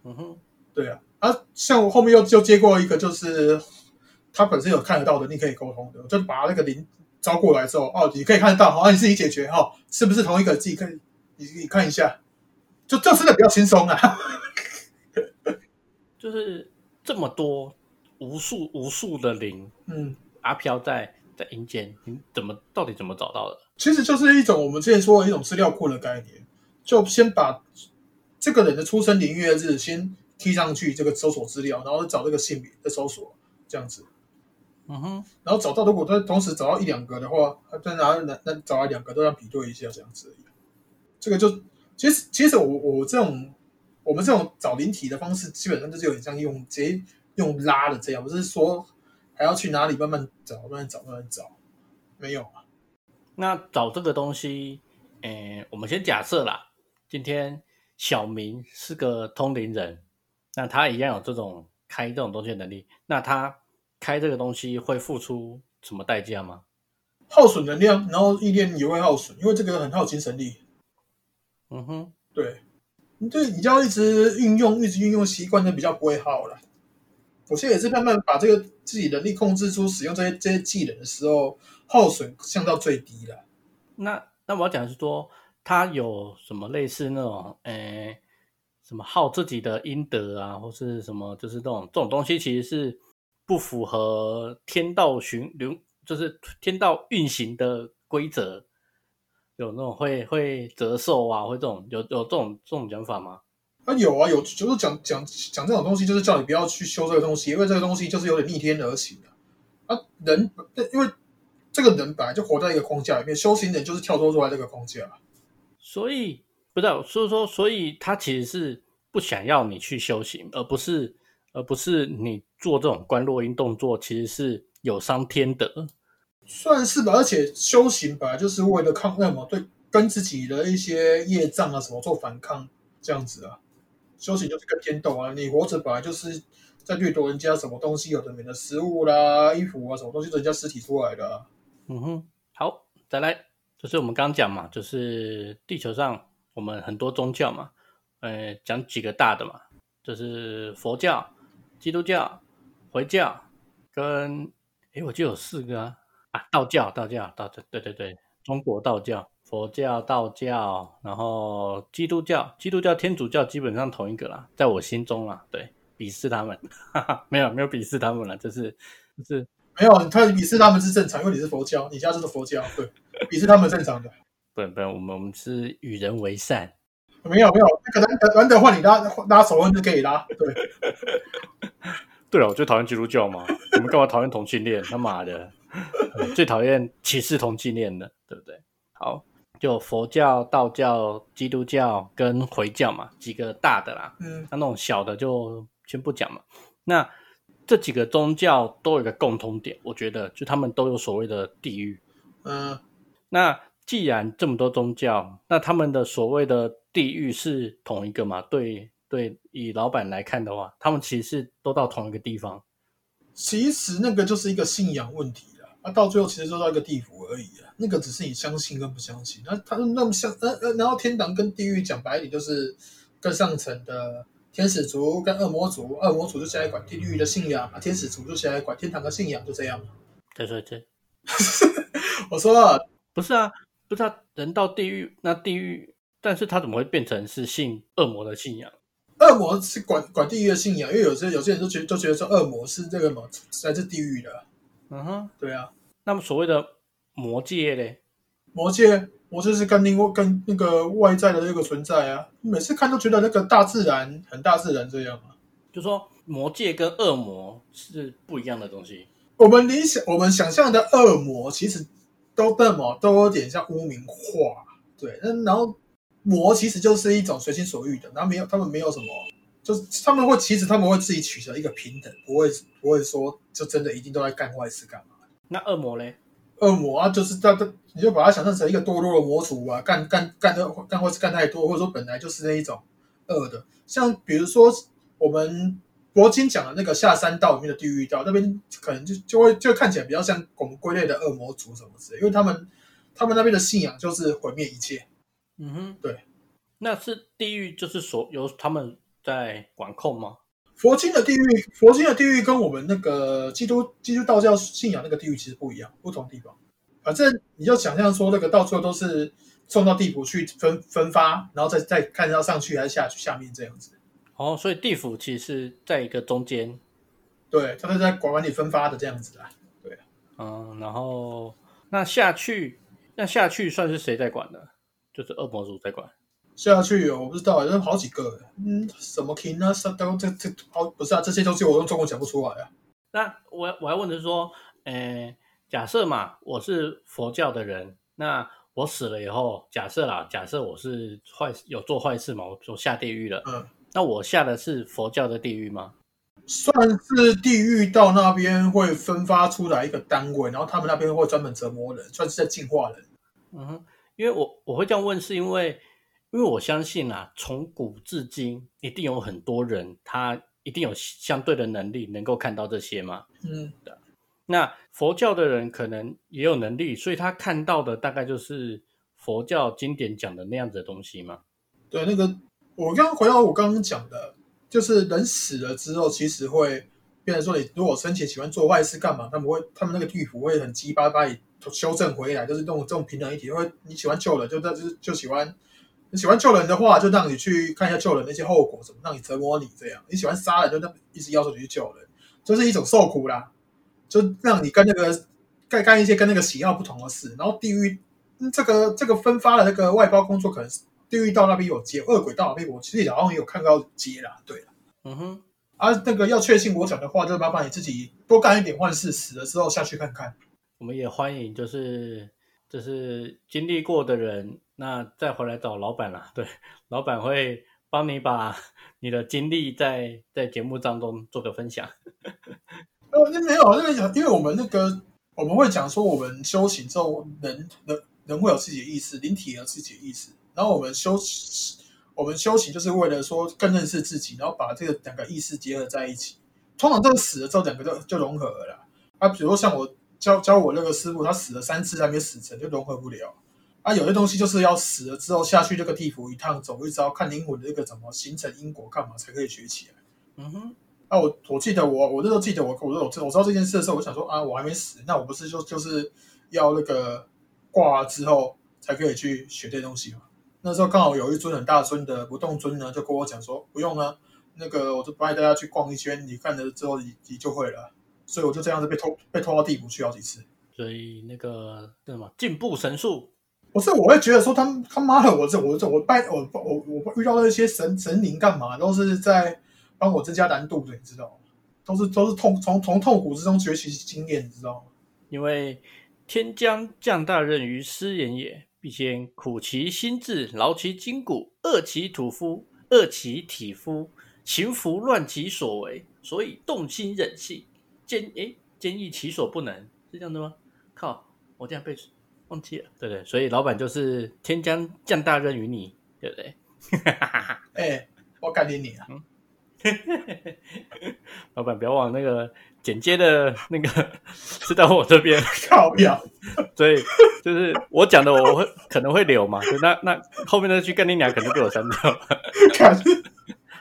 嗯哼，对啊，啊，像我后面又又接过一个，就是他本身有看得到的，你可以沟通的，就把那个灵招过来之后，哦，你可以看得到，好，你自己解决哈、哦，是不是同一个？自己看，你你看一下，就就真的比较轻松啊。<laughs> 就是这么多无数无数的零，嗯，阿飘在在阴间，你怎么到底怎么找到的？其实就是一种我们之前说的一种资料库的概念，就先把这个人的出生年月日先踢上去这个搜索资料，然后找这个姓名的搜索这样子，嗯哼，然后找到如果他同时找到一两个的话，他再拿那那找到两个都要比对一下这样子而已。这个就其实其实我我这种我们这种找灵体的方式，基本上就是有点像用直接用拉的这样，不是说还要去哪里慢慢找慢慢找慢慢找，没有啊。那找这个东西，诶，我们先假设啦，今天小明是个通灵人，那他一样有这种开这种东西的能力，那他开这个东西会付出什么代价吗？耗损能量，然后意念也会耗损，因为这个很耗精神力。嗯哼，对，你对你就要一直运用，一直运用习惯，就比较不会耗了。我现在也是慢慢把这个自己能力控制出使用这些这些技能的时候，耗损降到最低了。那那我要讲的是说，他有什么类似那种，诶，什么耗自己的阴德啊，或是什么，就是这种这种东西，其实是不符合天道循流，就是天道运行的规则。有那种会会折寿啊，会这种有有这种这种讲法吗？啊，有啊，有，就是讲讲讲这种东西，就是叫你不要去修这个东西，因为这个东西就是有点逆天而行的。啊，人，因为这个人本来就活在一个框架里面，修行人就是跳脱出来这个框架。所以不知道，所以说，所以他其实是不想要你去修行，而不是而不是你做这种观落音动作，其实是有伤天德。算是吧，而且修行本来就是为了抗那么对跟自己的一些业障啊什么做反抗这样子啊。修行就是跟天斗啊，你活着本来就是在掠夺人家什么东西，有的没的食物啦、衣服啊，什么东西人家尸体出来的、嗯哼，好，再来，就是我们刚讲嘛，就是地球上我们很多宗教嘛，呃，讲几个大的嘛，就是佛教、基督教、回教跟，诶，我就有四个啊，啊，道教、道教、道教，对对对，中国道教、佛教、道教，然后基督教、基督教、天主教基本上同一个啦，在我心中啦，对，鄙视他们，哈哈，没有没有鄙视他们了，就是就是。没有，他鄙视他们是正常，因为你是佛教，你家就是佛教，对，鄙视他们正常的。不不，我们我们是与人为善。没有没有，可能难得换你拉拉手腕就可以拉，对。<laughs> 对了，我最讨厌基督教嘛，你们干嘛讨厌同性恋？他妈的，最讨厌歧视同性恋的，对不对？好，就佛教、道教、基督教跟回教嘛，几个大的啦。嗯，那那种小的就先不讲嘛。那这几个宗教都有一个共通点，我觉得就他们都有所谓的地狱。嗯，那既然这么多宗教，那他们的所谓的地狱是同一个嘛？对对，以老板来看的话，他们其实是都到同一个地方。其实那个就是一个信仰问题了，啊，到最后其实就到一个地府而已啊。那个只是你相信跟不相信。那他那么像呃呃，然后天堂跟地狱讲白一点就是更上层的。天使族跟恶魔族，恶魔族就下来管地狱的信仰，啊，天使族就下来管天堂的信仰，就这样。对对对，<laughs> 我说了，不是啊，不是啊，人到地狱，那地狱，但是他怎么会变成是信恶魔的信仰？恶魔是管管地狱的信仰，因为有些有些人就觉就觉得说恶魔是这个嘛，来自地狱的。嗯哼，对啊。那么所谓的魔界嘞？魔界。魔就是跟另外跟那个外在的那个存在啊，每次看都觉得那个大自然很大自然这样啊。就说魔界跟恶魔是不一样的东西。我们理想我们想象的恶魔，其实都那么都有点像污名化。对，那然后魔其实就是一种随心所欲的，然后没有他们没有什么，就是他们会其实他们会自己取得一个平等，不会不会说就真的一定都在干坏事干嘛。那恶魔嘞？恶魔啊，就是他他，你就把它想象成一个堕落的魔族啊，干干干的干坏事干太多，或者说本来就是那一种恶的。像比如说我们佛经讲的那个下三道里面的地狱道，那边可能就就会就看起来比较像我们归类的恶魔族什么之类，因为他们他们那边的信仰就是毁灭一切。嗯哼，对，那是地狱就是所有他们在管控吗？佛经的地狱，佛经的地狱跟我们那个基督基督道教信仰那个地狱其实不一样，不同地方。反正你就想象说，那个到处都是送到地府去分 <laughs> 分发，然后再再看要上去还是下去下面这样子。哦，所以地府其实是在一个中间，对，它是在管理分发的这样子啊。嗯，然后那下去，那下去算是谁在管的？就是恶魔族在管。下去我不知道，有好几个，嗯，什么 king 啊，什都这这好不是啊，这些东西我用中文讲不出来啊。那我我要问的是说，呃，假设嘛，我是佛教的人，那我死了以后，假设啦，假设我是坏有做坏事嘛，我我下地狱了，嗯，那我下的是佛教的地狱吗？算是地狱到那边会分发出来一个单位，然后他们那边会专门折磨人，算是在净化人。嗯哼，因为我我会这样问，是因为因为我相信啊，从古至今一定有很多人，他一定有相对的能力，能够看到这些嘛。嗯，的。那佛教的人可能也有能力，所以他看到的大概就是佛教经典讲的那样子的东西嘛。对，那个我刚回到我刚刚讲的。就是人死了之后，其实会变成说，你如果生前喜欢做坏事干嘛？他们会，他们那个地府会很鸡巴把你修正回来，就是这种这种平等一体。会你喜欢救人，就就就喜欢你喜欢救人的话，就让你去看一下救人那些后果，怎么让你折磨你这样。你喜欢杀人，就那一直要求你去救人，就是一种受苦啦，就让你跟那个干干一些跟那个喜好不同的事。然后地狱这个这个分发的那个外包工作，可能是。地狱道那边有接，恶鬼道那边我其实好像也有看到接啦。对了，嗯哼，啊，那个要确信我讲的话，就麻烦你自己多干一点坏事，死了之后下去看看。我们也欢迎，就是就是经历过的人，那再回来找老板啦。对，老板会帮你把 <laughs> 你的经历在在节目当中做个分享。呃，那没有，那个因为我们那个我们会讲说，我们修行之后，人人人会有自己的意识，灵体也有自己的意识。然后我们修，我们修行就是为了说更认识自己，然后把这个两个意识结合在一起。通常都是死了之后，两个就就融合了啦。啊，比如说像我教教我那个师傅，他死了三次还没死成就融合不了。啊，有些东西就是要死了之后下去这个地府一趟走一遭，看灵魂的这个怎么形成因果，干嘛才可以学起来。嗯哼。啊，我我记得我我那时候记得我我我我知道这件事的时候，我想说啊，我还没死，那我不是就就是要那个挂之后才可以去学这些东西吗？那时候刚好有一尊很大尊的不动尊呢，就跟我讲说不用啊，那个我就带大家去逛一圈，你看了之后你你就会了。所以我就这样子被拖被拖到地府去好几次。所以那个什么进步神速，不是我会觉得说他他妈的我这我这我拜我我我遇到那些神神灵干嘛，都是在帮我增加难度的，你知道吗？都是都是痛从从痛苦之中学习经验，你知道吗？因为天将降大任于斯人也。必先苦其心志，劳其筋骨，饿其土肤，饿其体肤，行拂乱其所为，所以动心忍性，坚诶坚毅其所不能，是这样的吗？靠，我这样背忘记了，对对，所以老板就是天将降大任于你，对不对？<laughs> 哎，我感谢你啊。<laughs> 老板不要往那个剪接的那个是到我这边，<laughs> 靠票，所以就是我讲的我会可能会留嘛，那那后面那句干你俩可能被我删掉了。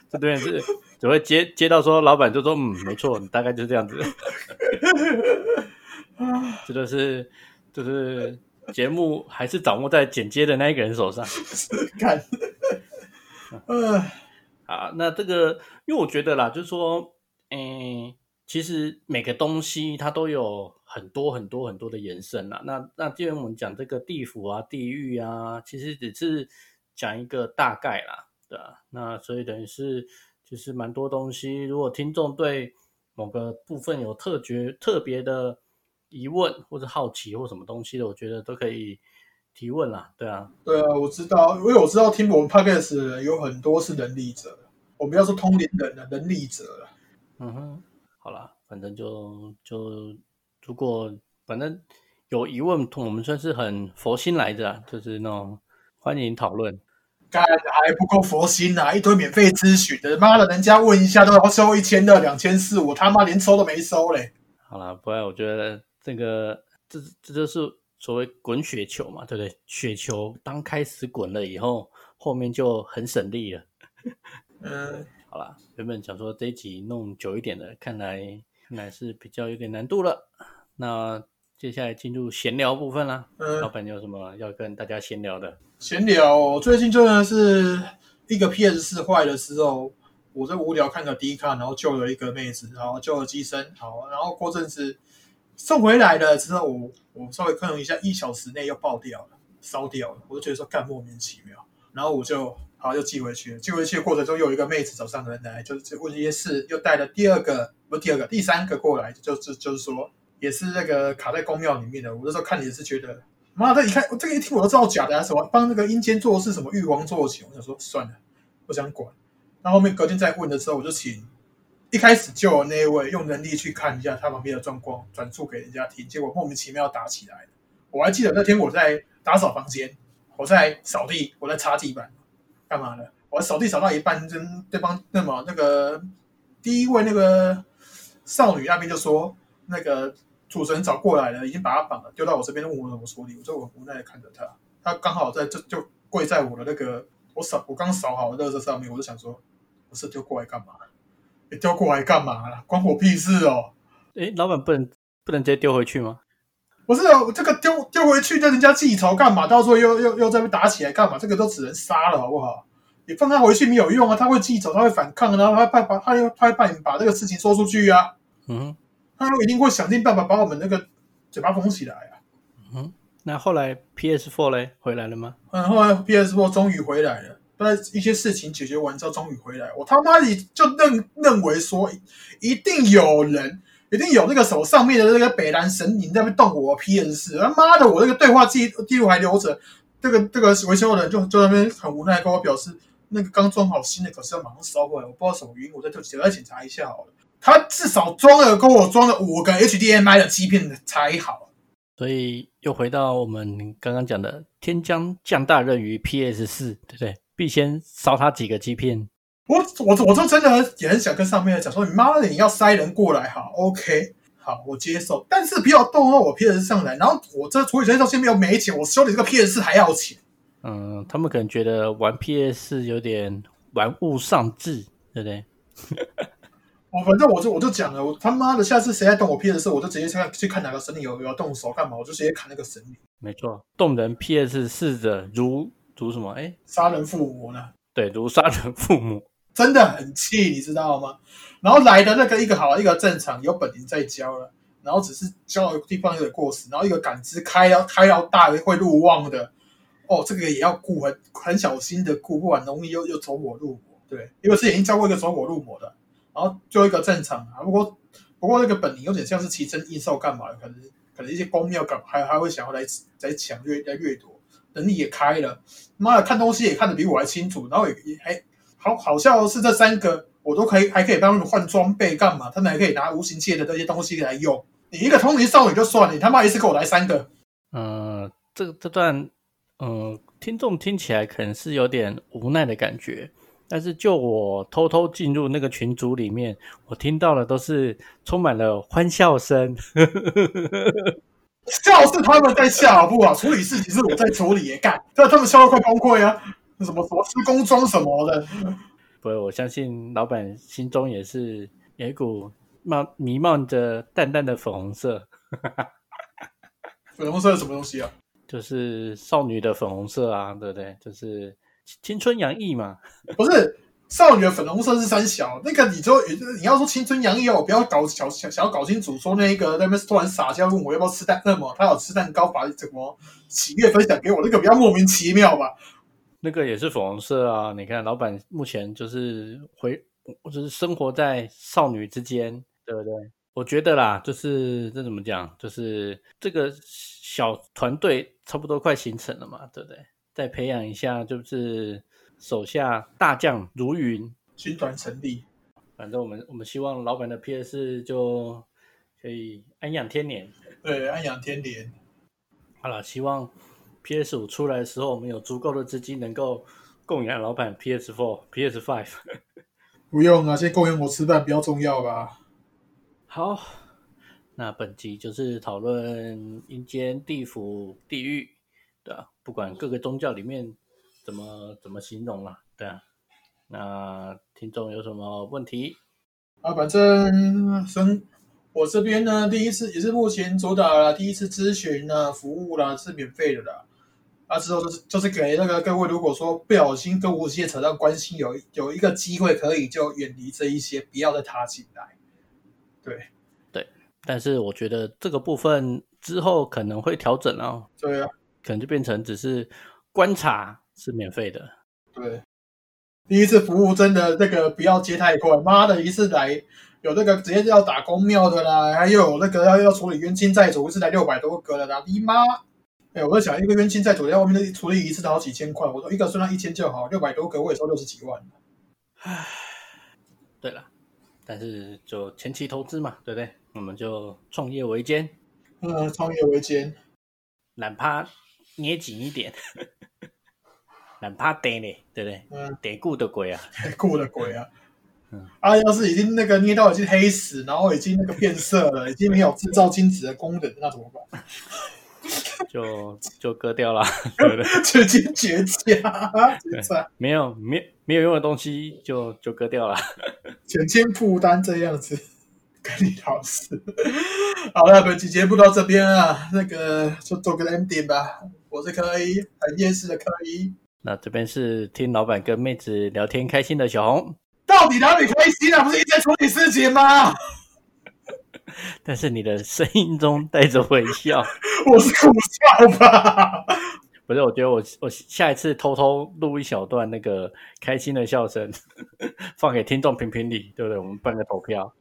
这边是只会接接到说老板就说嗯没错，大概就是这样子。这就是就是 <laughs> 节目还是掌握在剪接的那一个人手上。看，<laughs> 嗯。啊，那这个，因为我觉得啦，就是说，嗯，其实每个东西它都有很多很多很多的延伸啦。那那既然我们讲这个地府啊、地狱啊，其实只是讲一个大概啦，对吧？那所以等于是就是蛮多东西。如果听众对某个部分有特觉特别的疑问或者好奇或什么东西的，我觉得都可以。提问啦，对啊，对啊，我知道，因为我知道听我们 podcast 的人有很多是能力者，我们要说通灵人的能力者了。嗯哼，好啦，反正就就如果反正有疑问，我们算是很佛心来着，就是那种欢迎讨论。干还不够佛心呐，一堆免费咨询的，妈的，人家问一下都要收一千的两千四，我他妈连收都没收嘞。好了，不然我觉得这个这这就是。所谓滚雪球嘛，对不对？雪球当开始滚了以后，后面就很省力了。嗯，好啦，原本想说这一集弄久一点的，看来看来是比较有点难度了。那接下来进入闲聊部分啦。嗯，老板有什么要跟大家闲聊的？闲聊，最近真的是一个 PS 四坏的时候，我在无聊看个 D 卡，然后救了一个妹子，然后救了机身，好，然后过阵子送回来了之后，我我稍微看了一下，一小时内又爆掉了，烧掉了，我就觉得说干莫名其妙，然后我就好又寄回去，寄回去的过程中又有一个妹子找上门来，就是问一些事，又带了第二个不第二个第三个过来，就是就是说也是那个卡在宫庙里面的，我那时候看也是觉得。妈的！一看我这个一听我都知道假的啊！什么帮那个阴间做事，什么玉皇做情，我想说算了，不想管。那后面隔天再问的时候，我就请一开始就有那一位用能力去看一下他旁边的状况，转述给人家听。结果莫名其妙打起来了。我还记得那天我在打扫房间，我在扫地，我在擦地板，干嘛呢？我扫地扫到一半，跟对方那么那个第一位那个少女那边就说那个。主持人找过来了，已经把他绑了，丢到我这边，问我怎么处理。我就很无奈的看着他，他刚好在这就跪在我的那个我扫我刚扫好的垃圾上面，我就想说，不是丢过来干嘛？你丢过来干嘛了？关我屁事哦！哎，老板不能不能直接丢回去吗？不是哦，这个丢丢回去让人家记仇干嘛？到时候又又又在被打起来干嘛？这个都只能杀了，好不好？你放他回去没有用啊，他会记仇，他会反抗，然后他怕把他又他会把你把这个事情说出去啊。嗯。他一定会想尽办法把我们那个嘴巴封起来啊！嗯，那后来 PS Four 嘞回来了吗？嗯，后来 PS Four 终于回来了。但一些事情解决完之后，终于回来。我他妈的就认认为说，一定有人，一定有那个手上面的那个北南神灵在那边动我 PS 四。他妈的，我那个对话记记录还留着。这个这个维修的人就就在那边很无奈跟我表示，那个刚装好新的，可是要马上烧过来，我不知道什么原因，我再就再检查一下好了。他至少装了跟我装了五个 HDMI 的芯片才好，所以又回到我们刚刚讲的天将降大任于 PS 四，对不对？必先烧他几个机片。我我我就真的也很想跟上面的讲说，你妈的你要塞人过来哈，OK，好，我接受。但是不要动到我 PS 上来，然后我这处理器到现在没有没钱，我修理这个 PS 四还要钱。嗯，他们可能觉得玩 PS 有点玩物丧志，对不对？<laughs> 我反正我就我就讲了，我他妈的下次谁再动我 PS 四，我就直接去看去看哪个神灵有有要动手干嘛，我就直接砍那个神灵。没错，动人 PS 四者如如什么？哎，杀人父母呢？对，如杀人父母，真的很气，你知道吗？然后来的那个一个好一个正常有本领在教了，然后只是教的地方有点过时，然后一个感知开要开要大会入望的，哦，这个也要顾很很小心的顾，不然容易又又走火入魔。对，因为是已经教过一个走火入魔的。然后就一个正常啊，不过不过那个本领有点像是奇珍异兽干嘛的，可能可能一些公庙感还还会想要来来抢掠来掠夺，能力也开了，妈的看东西也看得比我还清楚，然后也也还好好笑是这三个我都可以还可以帮他们换装备干嘛，他们还可以拿无形界的这些东西来用。你一个通灵少女就算了，你他妈一次给我来三个，嗯，这这段嗯听众听起来可能是有点无奈的感觉。但是，就我偷偷进入那个群组里面，我听到的都是充满了欢笑声。<laughs> 笑是他们在笑，不啊？处理事情是我在处理，也干，但他们笑到快崩溃啊！什么什么施工装什么的，不，我相信老板心中也是有一股冒弥漫着淡淡的粉红色。粉红色是什么东西啊？就是少女的粉红色啊，对不对？就是。青春洋溢嘛，不是少女的粉红色是三小那个，你就你要说青春洋溢哦，不要搞想想想要搞清楚，说那个那边突然撒娇问我要不要吃蛋，那么他有吃蛋糕，把怎么喜悦分享给我，那个比较莫名其妙吧？那个也是粉红色啊，你看老板目前就是回，就是生活在少女之间，对不对？我觉得啦，就是这怎么讲，就是这个小团队差不多快形成了嘛，对不对？再培养一下，就是手下大将如云，军团成立。反正我们我们希望老板的 PS 就可以安养天年。对，安养天年。好了，希望 PS 五出来的时候，我们有足够的资金，能够供养老板 PS Four、PS Five。<laughs> 不用啊，先供养我吃饭比较重要吧。好，那本集就是讨论阴间、地府、地狱的。不管各个宗教里面怎么怎么形容了，对啊，那听众有什么问题啊？反正生我这边呢，第一次也是目前主打了第一次咨询呢，服务啦是免费的啦。啊，之后就是就是给那个各位，如果说不小心跟无锡扯上关系，有有一个机会可以就远离这一些，不要再踏进来。对对，但是我觉得这个部分之后可能会调整哦。对啊，可能就变成只是观察是免费的。对，第一次服务真的那个不要接太快，妈的，一次来有那个直接要打公庙的啦，还有那个要要处理冤亲债主，一次来六百多个了啦，你妈！哎，我在想，一个冤亲债主在外面的处理一次都好几千块，我说一个算上一千就好，六百多个我也收六十几万。唉，对了，但是就前期投资嘛，对不对？我们就创业维艰，嗯，创业维艰，哪怕捏紧一点，哪怕跌嘞，对不对？嗯，跌固的鬼啊，跌固的鬼啊，嗯，啊，要是已经那个捏到已经黑死，然后已经那个变色了，<laughs> 已经没有制造精子的功能，那怎么办？<laughs> 就就割掉了，<laughs> 对不对？直接绝佳，没有没没有用的东西就就割掉了，减轻负担这样子，跟你老师。好了，本期节目到这边啊，那个就做个 ending 吧。我是柯一，很厌世的柯一。那这边是听老板跟妹子聊天开心的小红。到底哪里开心啊？不是一直在处理事情吗？但是你的声音中带着微笑，<laughs> 我是苦笑吧？不是，我觉得我我下一次偷偷录一小段那个开心的笑声，<laughs> 放给听众评评理，对不对？我们办个投票，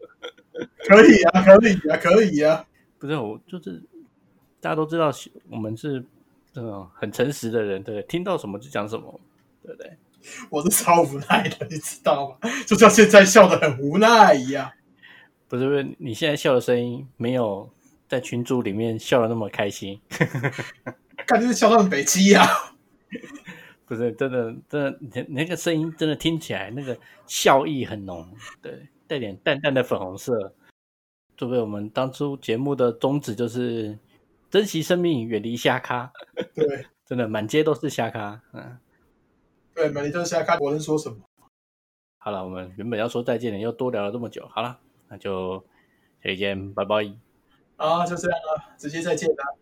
可以啊，可以啊，可以啊。不是，我就是大家都知道，我们是这种很诚实的人，对，听到什么就讲什么，对不对？我是超无奈的，你知道吗？就像现在笑的很无奈一样。不是不是，你现在笑的声音没有在群组里面笑的那么开心，<laughs> 感觉笑到很北极呀。不是真的，真的，你那个声音真的听起来那个笑意很浓，对，带点淡淡的粉红色。作为我们当初节目的宗旨就是珍惜生命，远离瞎咖。<laughs> 对，真的满街都是瞎咖。嗯，对，满街都是瞎咖，我能说什么？好了，我们原本要说再见的，又多聊了这么久，好了。那就再见，拜拜。好，就这样了，直接再见了。